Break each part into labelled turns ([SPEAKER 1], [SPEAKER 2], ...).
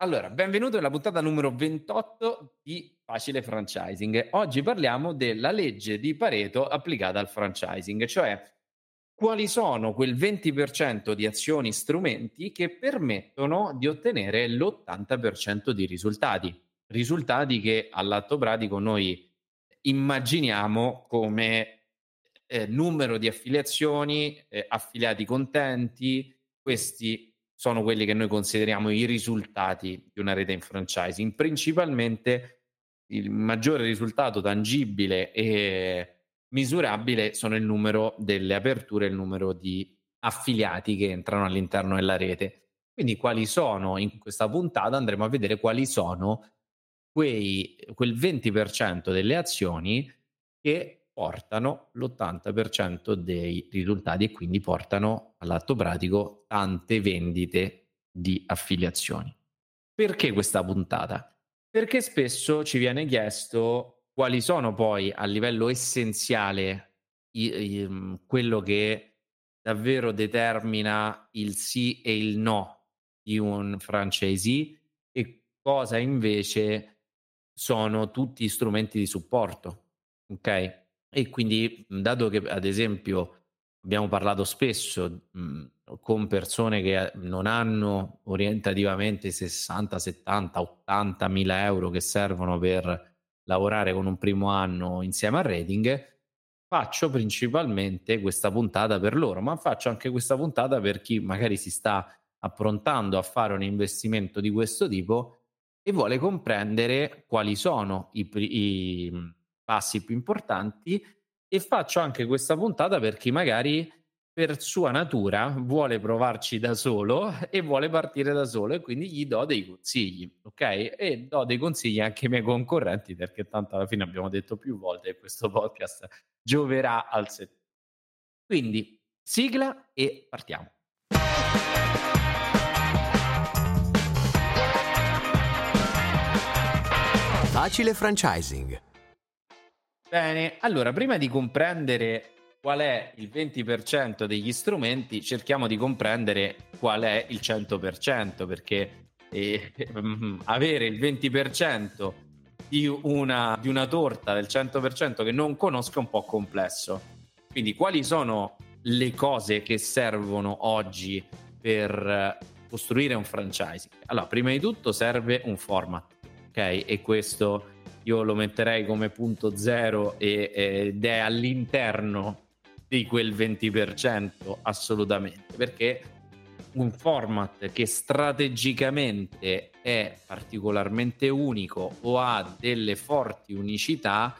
[SPEAKER 1] Allora, benvenuto nella puntata numero 28 di Facile Franchising. Oggi parliamo della legge di Pareto applicata al franchising, cioè quali sono quel 20% di azioni strumenti che permettono di ottenere l'80% di risultati. Risultati che all'atto pratico noi immaginiamo come eh, numero di affiliazioni, eh, affiliati contenti, questi sono quelli che noi consideriamo i risultati di una rete in franchising. Principalmente il maggiore risultato tangibile e misurabile sono il numero delle aperture, il numero di affiliati che entrano all'interno della rete. Quindi quali sono in questa puntata andremo a vedere quali sono quei, quel 20% delle azioni che portano l'80% dei risultati e quindi portano all'atto pratico tante vendite di affiliazioni. Perché questa puntata? Perché spesso ci viene chiesto quali sono poi a livello essenziale i, i, mm, quello che davvero determina il sì e il no di un franchisee e cosa invece sono tutti strumenti di supporto. Ok? E quindi, dato che ad esempio abbiamo parlato spesso mh, con persone che non hanno orientativamente 60, 70, 80 mila euro che servono per lavorare con un primo anno insieme al rating, faccio principalmente questa puntata per loro, ma faccio anche questa puntata per chi magari si sta approntando a fare un investimento di questo tipo e vuole comprendere quali sono i, i passi più importanti e faccio anche questa puntata per chi magari per sua natura vuole provarci da solo e vuole partire da solo e quindi gli do dei consigli, ok? E do dei consigli anche ai miei concorrenti perché tanto alla fine abbiamo detto più volte che questo podcast gioverà al settore. Quindi sigla e partiamo.
[SPEAKER 2] Facile franchising
[SPEAKER 1] Bene, allora prima di comprendere qual è il 20% degli strumenti, cerchiamo di comprendere qual è il 100%, perché eh, avere il 20% di una, di una torta del 100% che non conosco è un po' complesso. Quindi quali sono le cose che servono oggi per costruire un franchising? Allora, prima di tutto serve un format, ok? E questo io lo metterei come punto zero e, ed è all'interno di quel 20% assolutamente perché un format che strategicamente è particolarmente unico o ha delle forti unicità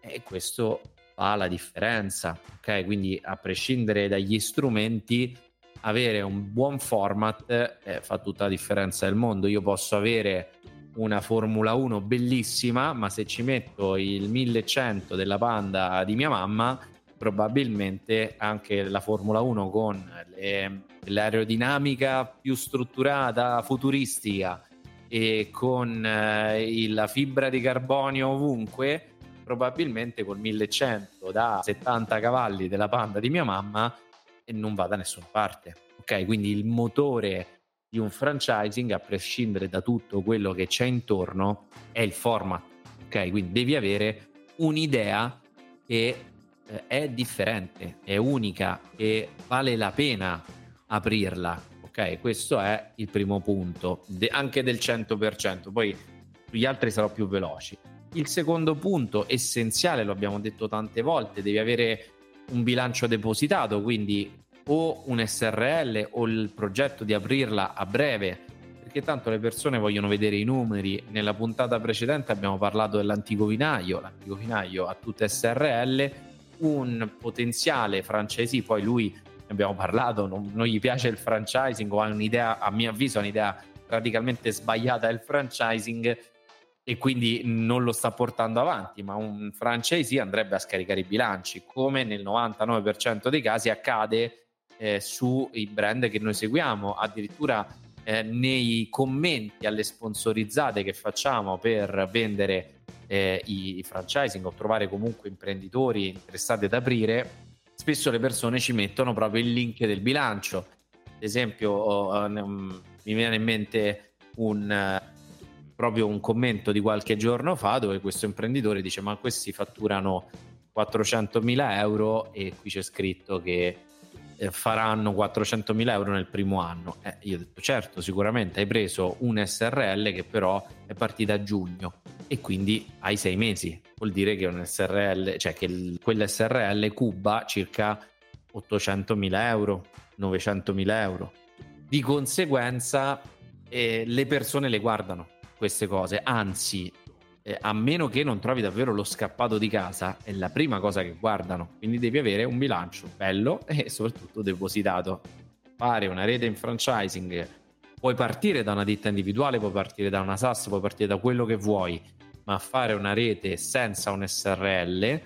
[SPEAKER 1] e questo fa la differenza ok? Quindi a prescindere dagli strumenti avere un buon format eh, fa tutta la differenza del mondo. Io posso avere una Formula 1 bellissima, ma se ci metto il 1100 della Panda di mia mamma, probabilmente anche la Formula 1 con le, l'aerodinamica più strutturata, futuristica e con eh, la fibra di carbonio ovunque, probabilmente col 1100 da 70 cavalli della Panda di mia mamma non va da nessuna parte. Ok, quindi il motore di un franchising, a prescindere da tutto quello che c'è intorno, è il format. Ok, quindi devi avere un'idea che eh, è differente, è unica e vale la pena aprirla. Ok, questo è il primo punto, de- anche del 100%. Poi sugli altri sarò più veloci. Il secondo punto essenziale, lo abbiamo detto tante volte, devi avere un bilancio depositato, quindi o un SRL o il progetto di aprirla a breve, perché tanto le persone vogliono vedere i numeri. Nella puntata precedente abbiamo parlato dell'antico vinaio, l'antico vinaio ha tutte SRL, un potenziale franchisee, poi lui ne abbiamo parlato, non, non gli piace il franchising o ha un'idea, a mio avviso, un'idea radicalmente sbagliata del franchising e quindi non lo sta portando avanti, ma un franchisee andrebbe a scaricare i bilanci, come nel 99% dei casi accade eh, sui brand che noi seguiamo, addirittura eh, nei commenti alle sponsorizzate che facciamo per vendere eh, i franchising o trovare comunque imprenditori interessati ad aprire, spesso le persone ci mettono proprio il link del bilancio. Ad esempio, oh, um, mi viene in mente un proprio un commento di qualche giorno fa dove questo imprenditore dice ma questi fatturano 400.000 euro e qui c'è scritto che eh, faranno 400.000 euro nel primo anno. Eh, io ho detto certo, sicuramente hai preso un SRL che però è partita a giugno e quindi hai sei mesi. Vuol dire che un SRL, cioè che il, quell'SRL cuba circa 800.000 euro, 900.000 euro. Di conseguenza eh, le persone le guardano queste cose, anzi eh, a meno che non trovi davvero lo scappato di casa, è la prima cosa che guardano. Quindi devi avere un bilancio bello e soprattutto depositato. Fare una rete in franchising, puoi partire da una ditta individuale, puoi partire da una SAS, puoi partire da quello che vuoi, ma fare una rete senza un SRL,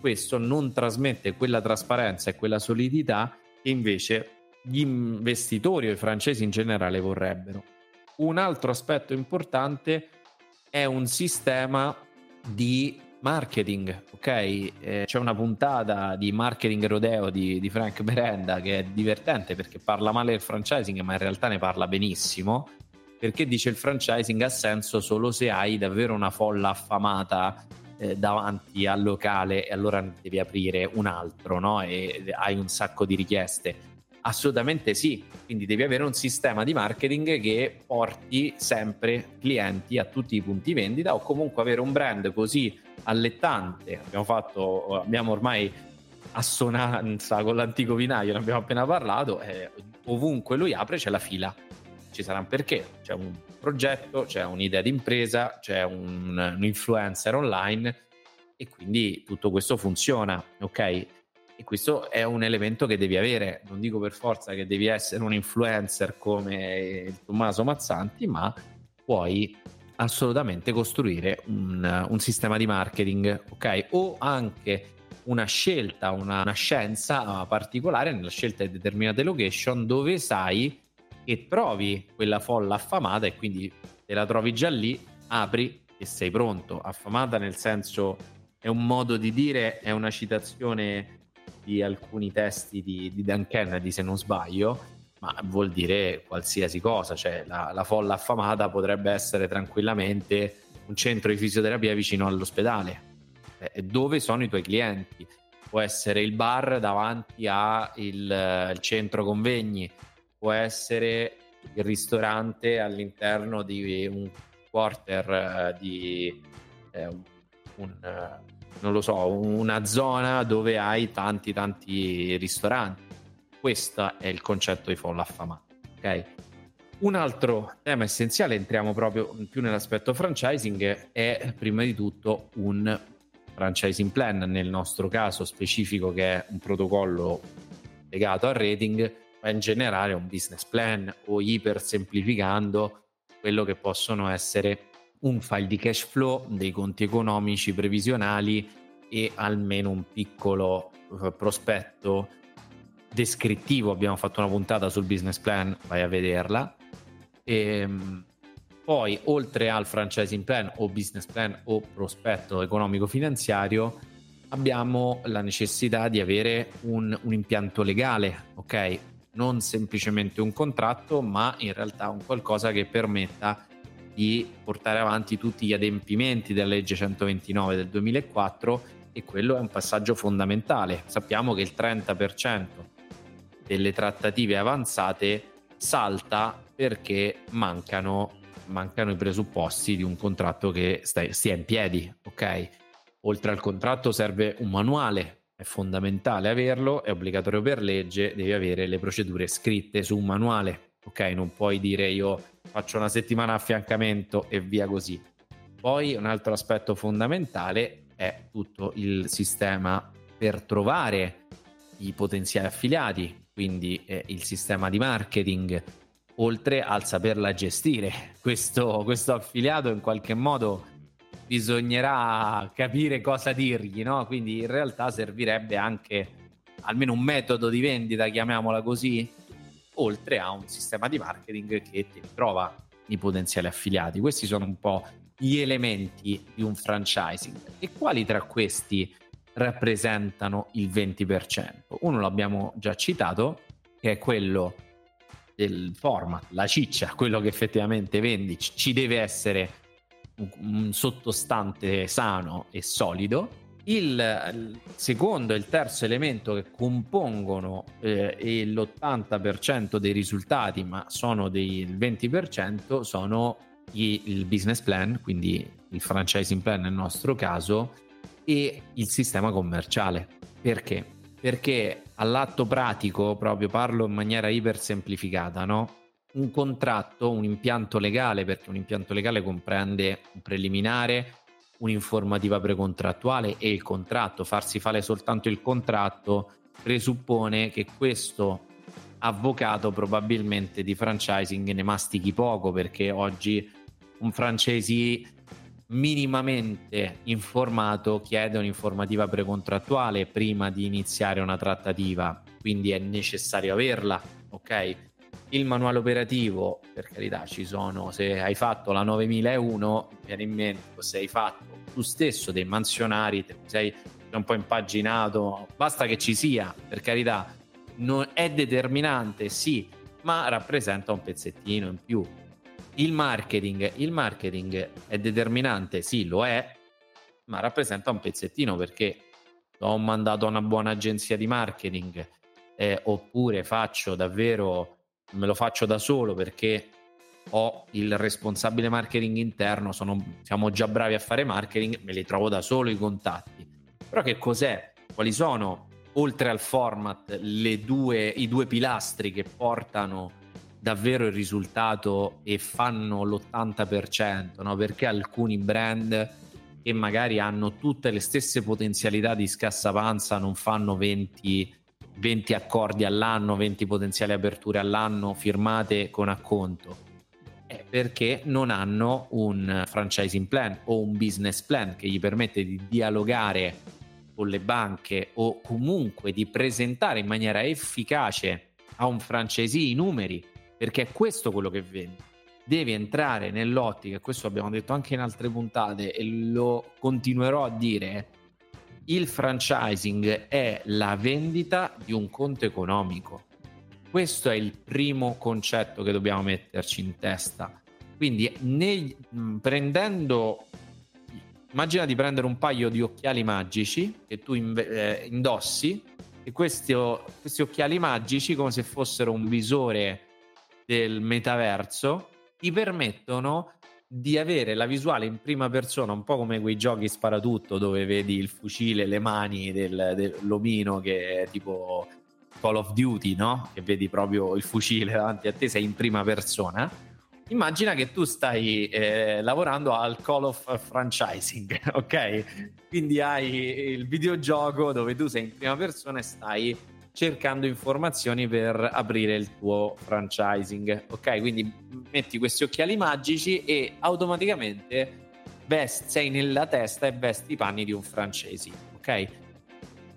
[SPEAKER 1] questo non trasmette quella trasparenza e quella solidità che invece gli investitori o i francesi in generale vorrebbero. Un altro aspetto importante è è un sistema di marketing, ok? Eh, c'è una puntata di marketing rodeo di, di, Frank Berenda che è divertente perché parla male del franchising, ma in realtà ne parla benissimo. Perché dice il franchising ha senso solo se hai davvero una folla affamata eh, davanti al locale e allora devi aprire un altro, no? E hai un sacco di richieste Assolutamente sì, quindi devi avere un sistema di marketing che porti sempre clienti a tutti i punti vendita o comunque avere un brand così allettante. Abbiamo fatto, abbiamo ormai assonanza con l'antico vinaio, ne abbiamo appena parlato, eh, ovunque lui apre c'è la fila. Ci sarà un perché, c'è un progetto, c'è un'idea di impresa, c'è un, un influencer online e quindi tutto questo funziona, ok? E questo è un elemento che devi avere, non dico per forza che devi essere un influencer come Tommaso Mazzanti, ma puoi assolutamente costruire un, un sistema di marketing, ok? O anche una scelta, una, una scienza particolare nella scelta di determinate location dove sai che trovi quella folla affamata e quindi te la trovi già lì, apri e sei pronto. Affamata nel senso è un modo di dire, è una citazione di alcuni testi di, di Dan Kennedy, se non sbaglio, ma vuol dire qualsiasi cosa, cioè la, la, folla affamata potrebbe essere tranquillamente un centro di fisioterapia vicino all'ospedale. Eh, dove sono i tuoi clienti? Può essere il bar davanti al il centro convegni, può essere il ristorante all'interno di un quarter eh, di eh, un, non lo so, una zona dove hai tanti tanti ristoranti. Questo è il concetto di folla affamata, ok? Un altro tema essenziale, entriamo proprio più nell'aspetto franchising, è prima di tutto un franchising plan, nel nostro caso specifico che è un protocollo legato al rating, ma in generale un business plan o iper semplificando quello che possono essere un file di cash flow, dei conti economici previsionali e almeno un piccolo uh, prospetto descrittivo. Abbiamo fatto una puntata sul business plan, vai a vederla. E, ehm, poi, oltre al franchising plan o business plan o prospetto economico-finanziario, abbiamo la necessità di avere un, un impianto legale, ok? Non semplicemente un contratto, ma in realtà un qualcosa che permetta di portare avanti tutti gli adempimenti della legge 129 del 2004 e quello è un passaggio fondamentale. Sappiamo che il 30% delle trattative avanzate salta perché mancano, mancano i presupposti di un contratto che stia, in piedi, ok? Oltre al contratto serve un manuale, è fondamentale averlo, è obbligatorio per legge, devi avere le procedure scritte su un manuale, ok? Non puoi dire io faccio una settimana affiancamento e via così. Poi un altro aspetto fondamentale è tutto il sistema per trovare i potenziali affiliati, quindi eh, il sistema di marketing, oltre al saperla gestire. Questo, questo affiliato in qualche modo bisognerà capire cosa dirgli, no? Quindi in realtà servirebbe anche almeno un metodo di vendita, chiamiamola così, oltre a un sistema di marketing che ti trova i potenziali affiliati. Questi sono un po' gli elementi di un franchising e quali tra questi rappresentano il 20%? Uno l'abbiamo già citato, che è quello del format, la ciccia, quello che effettivamente vendi, ci deve essere un, un sottostante sano e solido. Il, secondo e il terzo elemento che compongono eh, l'80% dei risultati, ma sono del 20%, sono gli, il business plan, quindi il franchising plan nel nostro caso, e il sistema commerciale. Perché? Perché all'atto pratico, proprio parlo in maniera iper semplificata, no? Un contratto, un impianto legale, perché un impianto legale comprende un preliminare, un'informativa precontrattuale e il contratto. Farsi fare soltanto il contratto presuppone che questo avvocato probabilmente di franchising ne mastichi poco perché oggi un franchisee minimamente informato chiede un'informativa precontrattuale prima di iniziare una trattativa, quindi è necessario averla, ok? Il manuale operativo, per carità, ci sono, se hai fatto la 9001, viene in mente, se hai fatto tu stesso dei mansionari, sei un po' impaginato, basta che ci sia, per carità, non è determinante, sì, ma rappresenta un pezzettino in più. Il marketing, il marketing è determinante, sì, lo è, ma rappresenta un pezzettino perché ho mandato a una buona agenzia di marketing eh, oppure faccio davvero, me lo faccio da solo perché ho il responsabile marketing interno, sono, siamo già bravi a fare marketing, me li trovo da solo i contatti. Però che cos'è? Quali sono, oltre al format, due, i due pilastri che portano davvero il risultato e fanno l'80%, no? perché alcuni brand che magari hanno tutte le stesse potenzialità di scassapanza non fanno 20, 20 accordi all'anno, 20 potenziali aperture all'anno firmate con acconto? È perché non hanno un franchising plan o un business plan che gli permette di dialogare con le banche o comunque di presentare in maniera efficace a un franchisee i numeri perché è questo quello che vendi. Devi entrare nell'ottica, e questo abbiamo detto anche in altre puntate e lo continuerò a dire, il franchising è la vendita di un conto economico. Questo è il primo concetto che dobbiamo metterci in testa. Quindi, nei, prendendo, immagina di prendere un paio di occhiali magici che tu eh, indossi e questi, questi occhiali magici, come se fossero un visore del metaverso ti permettono di avere la visuale in prima persona, un po' come quei giochi sparatutto dove vedi il fucile, le mani del, dell'omino che tipo Call of Duty, no? Che vedi proprio il fucile davanti a te, sei in prima persona. Immagina che tu stai eh, lavorando al Call of Franchising, ok? Quindi hai il videogioco dove tu sei in prima persona e stai cercando informazioni per aprire il tuo franchising. Ok, quindi metti questi occhiali magici e automaticamente vesti, sei nella testa e vesti i panni di un franchising. Ok.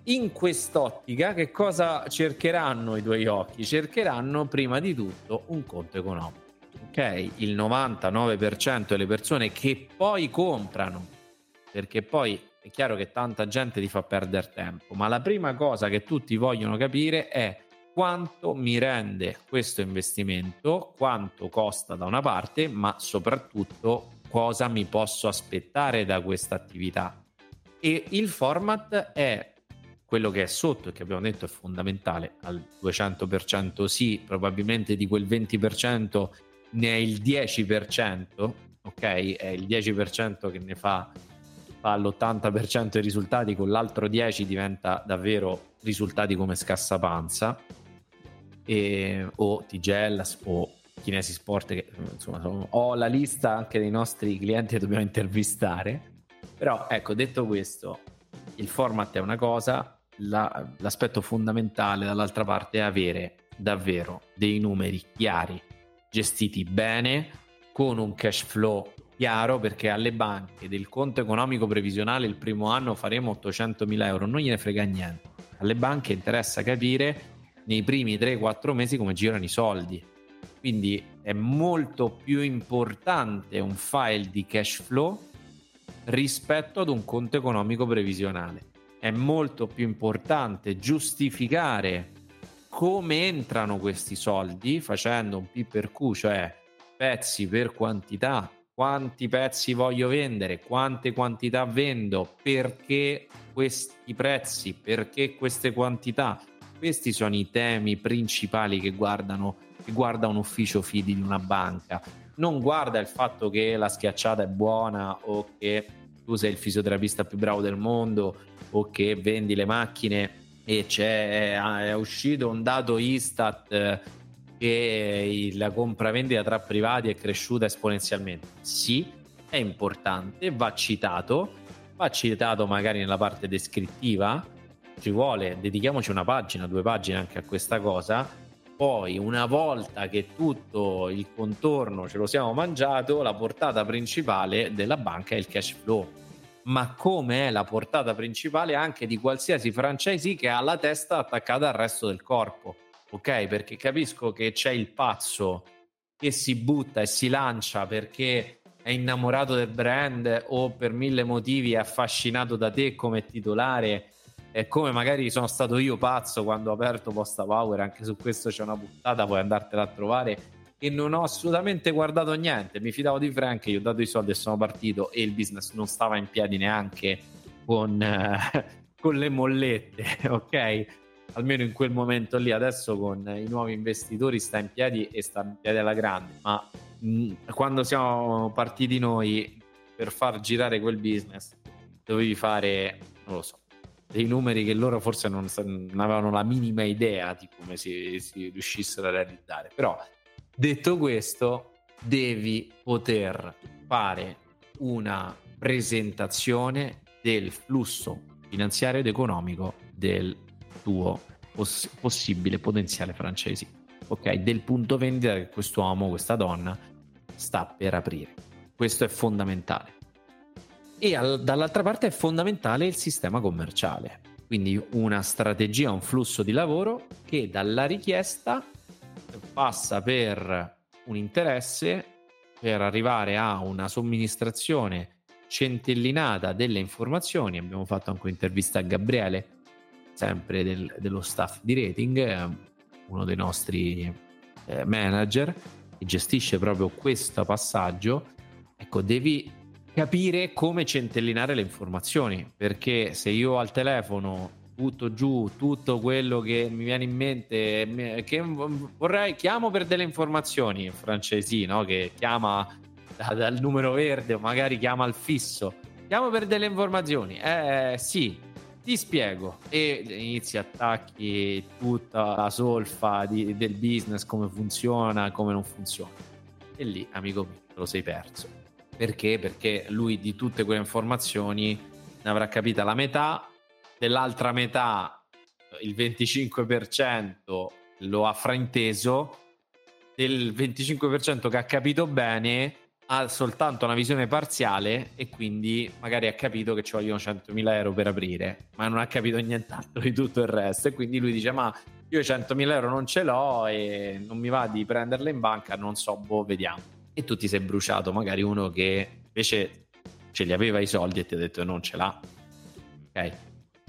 [SPEAKER 1] In quest'ottica, che cosa cercheranno i tuoi occhi? Cercheranno prima di tutto un conto economico. Ok, il 99% delle persone che poi comprano, perché poi è chiaro che tanta gente ti fa perdere tempo, ma la prima cosa che tutti vogliono capire è quanto mi rende questo investimento, quanto costa da una parte, ma soprattutto cosa mi posso aspettare da questa attività. E il format è quello che è sotto e che abbiamo detto è fondamentale al 200% sì, probabilmente di quel 20% ne è il 10%, ok? È il 10% che ne fa fa l'80% dei risultati, con l'altro 10% diventa davvero risultati come scassapanza e, o Tigellas o Kinesi Sport che insomma ho la lista anche dei nostri clienti che dobbiamo intervistare però ecco detto questo il format è una cosa la, l'aspetto fondamentale dall'altra parte è avere davvero dei numeri chiari gestiti bene con un cash flow chiaro perché alle banche del conto economico previsionale il primo anno faremo 800 mila euro, non gliene frega niente. Alle banche interessa capire nei primi 3-4 mesi come girano i soldi. Quindi è molto più importante un file di cash flow rispetto ad un conto economico previsionale. È molto più importante giustificare come entrano questi soldi facendo un P per Q, cioè pezzi per quantità, quanti pezzi voglio vendere, quante quantità vendo, perché questi prezzi, perché queste quantità. Questi sono i temi principali che guardano che guarda un ufficio fidi di una banca. Non guarda il fatto che la schiacciata è buona o che tu sei il fisioterapista più bravo del mondo o che vendi le macchine e c'è, è uscito un dato Istat eh, che la compravendita tra privati è cresciuta esponenzialmente. Sì, è importante, va citato, va citato magari nella parte descrittiva, ci vuole, dedichiamoci una pagina, due pagine anche a questa cosa. Poi, una volta che tutto il contorno ce lo siamo mangiato, la portata principale della banca è il cash flow. Ma come è la portata principale anche di qualsiasi franchisee che ha la testa attaccata al resto del corpo ok? Perché capisco che c'è il pazzo che si butta e si lancia perché è innamorato del brand o per mille motivi è affascinato da te come titolare e come magari sono stato io pazzo quando ho aperto Posta Power, anche su questo c'è una puntata, puoi andartela a trovare e non ho assolutamente guardato niente, mi fidavo di Frank, gli ho dato i soldi e sono partito e il business non stava in piedi neanche con, eh, con le mollette, ok? almeno in quel momento lì, adesso con i nuovi investitori sta in piedi e sta in piedi alla grande, ma mh, quando siamo partiti noi per far girare quel business dovevi fare, non lo so, dei numeri che loro forse non, non avevano la minima idea di come si, si riuscissero a realizzare. Però detto questo, devi poter fare una presentazione del flusso finanziario ed economico del tuo poss- possibile potenziale francesi. Ok, del punto vendita che quest'uomo, questa donna sta per aprire. Questo è fondamentale. E al- dall'altra parte è fondamentale il sistema commerciale, quindi una strategia, un flusso di lavoro che dalla richiesta passa per un interesse per arrivare a una somministrazione centellinata delle informazioni. Abbiamo fatto anche un'intervista a Gabriele sempre del, dello staff di rating, eh, uno dei nostri eh, manager che gestisce proprio questo passaggio. Ecco, devi capire come centellinare le informazioni, perché se io al telefono tutto giù, tutto quello che mi viene in mente, che vorrei, chiamo per delle informazioni, francesi, no? che chiama da, dal numero verde o magari chiama al fisso, chiamo per delle informazioni, eh sì, ti spiego e inizi attacchi tutta la solfa di, del business, come funziona, come non funziona. E lì, amico mio, te lo sei perso. Perché? Perché lui di tutte quelle informazioni ne avrà capita la metà, dell'altra metà il 25% lo ha frainteso, del 25% che ha capito bene ha soltanto una visione parziale e quindi magari ha capito che ci vogliono 100.000 euro per aprire, ma non ha capito nient'altro di tutto il resto. E quindi lui dice: Ma io 100.000 euro non ce l'ho e non mi va di prenderle in banca, non so, boh, vediamo. E tu ti sei bruciato, magari uno che invece ce li aveva i soldi e ti ha detto non ce l'ha. Ok?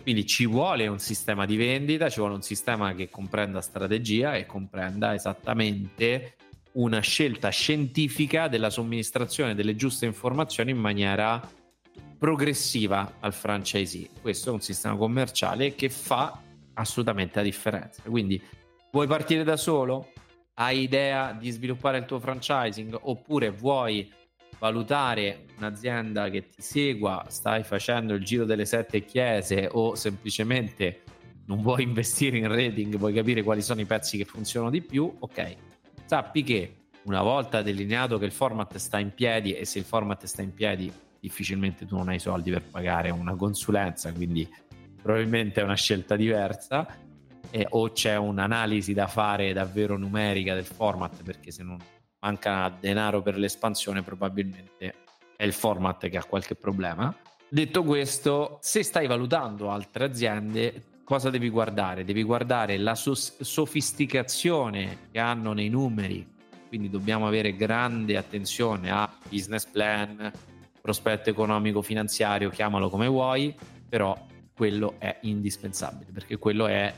[SPEAKER 1] Quindi ci vuole un sistema di vendita, ci vuole un sistema che comprenda strategia e comprenda esattamente una scelta scientifica della somministrazione delle giuste informazioni in maniera progressiva al franchisee. Questo è un sistema commerciale che fa assolutamente la differenza. Quindi vuoi partire da solo? Hai idea di sviluppare il tuo franchising? Oppure vuoi valutare un'azienda che ti segua, stai facendo il giro delle sette chiese o semplicemente non vuoi investire in rating, vuoi capire quali sono i pezzi che funzionano di più, ok, sappi che una volta delineato che il format sta in piedi e se il format sta in piedi difficilmente tu non hai soldi per pagare una consulenza, quindi probabilmente è una scelta diversa eh, o c'è un'analisi da fare davvero numerica del format perché se non manca denaro per l'espansione probabilmente è il format che ha qualche problema. Detto questo, se stai valutando altre aziende, cosa devi guardare? Devi guardare la sos- sofisticazione che hanno nei numeri, quindi dobbiamo avere grande attenzione a business plan, prospetto economico finanziario, chiamalo come vuoi, però quello è indispensabile perché quello è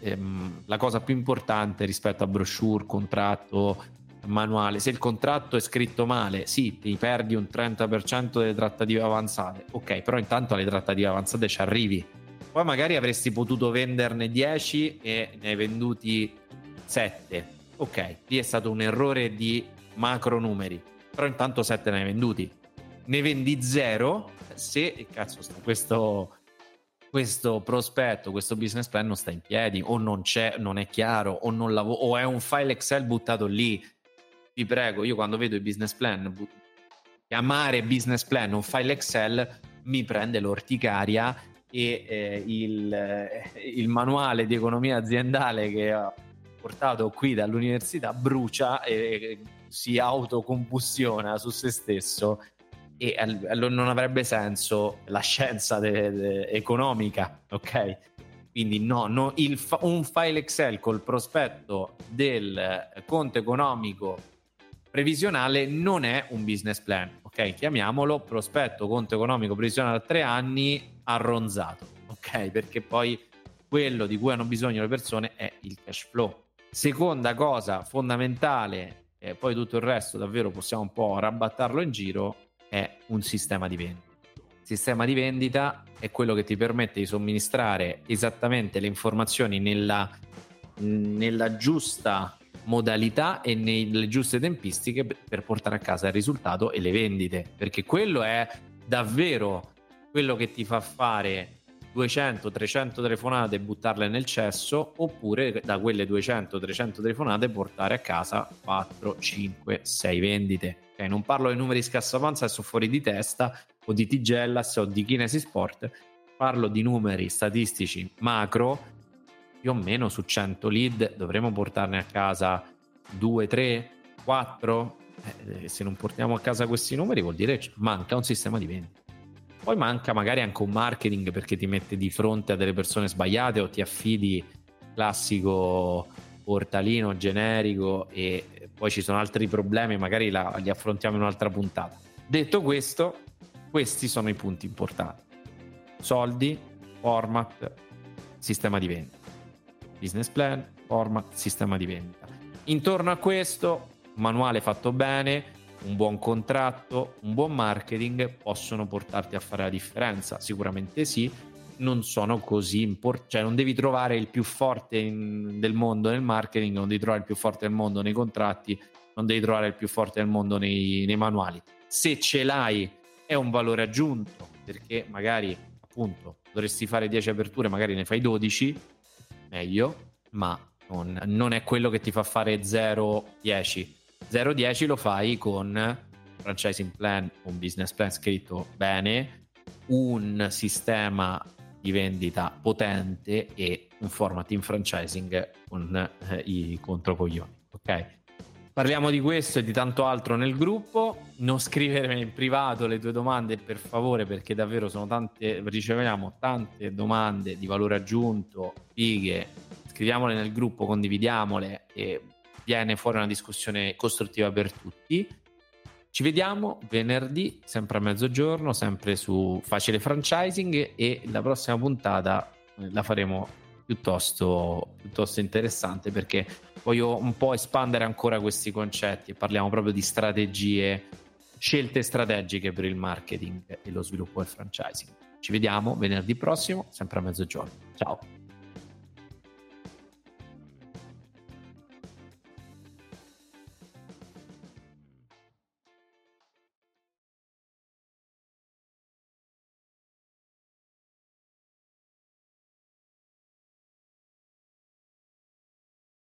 [SPEAKER 1] ehm, la cosa più importante rispetto a brochure, contratto, manuale. Se il contratto è scritto male, sì, ti perdi un 30% delle trattative avanzate. Ok, però intanto alle trattative avanzate ci arrivi. Poi magari avresti potuto venderne 10 e ne hai venduti 7. Ok, lì è stato un errore di macro numeri, però intanto 7 ne hai venduti. Ne vendi 0 se, cazzo, questo questo prospetto, questo business plan non sta in piedi o non c'è, non è chiaro o, non lav- o è un file Excel buttato lì. Vi prego, io quando vedo i business plan, chiamare business plan un file Excel mi prende l'orticaria e eh, il, eh, il, manuale di economia aziendale che ho portato qui dall'università brucia e si autocombustiona su se stesso e non avrebbe senso la scienza de- de- economica, ok? Quindi no, no il, un file Excel col prospetto del conto economico previsionale non è un business plan, ok? Chiamiamolo prospetto conto economico previsionale a tre anni arronzato, ok? Perché poi quello di cui hanno bisogno le persone è il cash flow. Seconda cosa fondamentale, e poi tutto il resto davvero possiamo un po' rabattarlo in giro, un sistema di vendita. Il sistema di vendita è quello che ti permette di somministrare esattamente le informazioni nella, nella giusta modalità e nelle giuste tempistiche per portare a casa il risultato e le vendite, perché quello è davvero quello che ti fa fare 200-300 telefonate e buttarle nel cesso, oppure da quelle 200-300 telefonate portare a casa 4, 5, 6 vendite. Okay, non parlo dei numeri scassapanza che sono fuori di testa o di Tigellas o di Kinesi Sport, parlo di numeri statistici macro più o meno su 100 lead dovremo portarne a casa 2, 3, 4. Eh, se non portiamo a casa questi numeri vuol dire che manca un sistema di vendita. Poi manca magari anche un marketing perché ti mette di fronte a delle persone sbagliate o ti affidi classico portalino generico e poi ci sono altri problemi, magari la, li affrontiamo in un'altra puntata. Detto questo, questi sono i punti importanti. Soldi, format, sistema di vendita business plan, format, sistema di vendita. Intorno a questo, manuale fatto bene, un buon contratto, un buon marketing possono portarti a fare la differenza? Sicuramente sì, non sono così importanti, cioè non devi trovare il più forte in, del mondo nel marketing, non devi trovare il più forte del mondo nei contratti, non devi trovare il più forte del mondo nei, nei manuali. Se ce l'hai è un valore aggiunto, perché magari appunto dovresti fare 10 aperture, magari ne fai 12, meglio, ma non, non è quello che ti fa fare 0-10. 0-10 lo fai con franchising plan, un business plan scritto bene, un sistema di vendita potente e un format in franchising con eh, i controcoglioni. Ok? Parliamo di questo e di tanto altro nel gruppo. Non scrivermi in privato le tue domande per favore, perché davvero sono tante, riceviamo tante domande di valore aggiunto, fighe. Scriviamole nel gruppo, condividiamole e viene fuori una discussione costruttiva per tutti. Ci vediamo venerdì, sempre a mezzogiorno, sempre su Facile Franchising e la prossima puntata eh, la faremo piuttosto, piuttosto interessante perché voglio un po' espandere ancora questi concetti e parliamo proprio di strategie, scelte strategiche per il marketing e lo sviluppo del franchising. Ci vediamo venerdì prossimo, sempre a mezzogiorno. Ciao.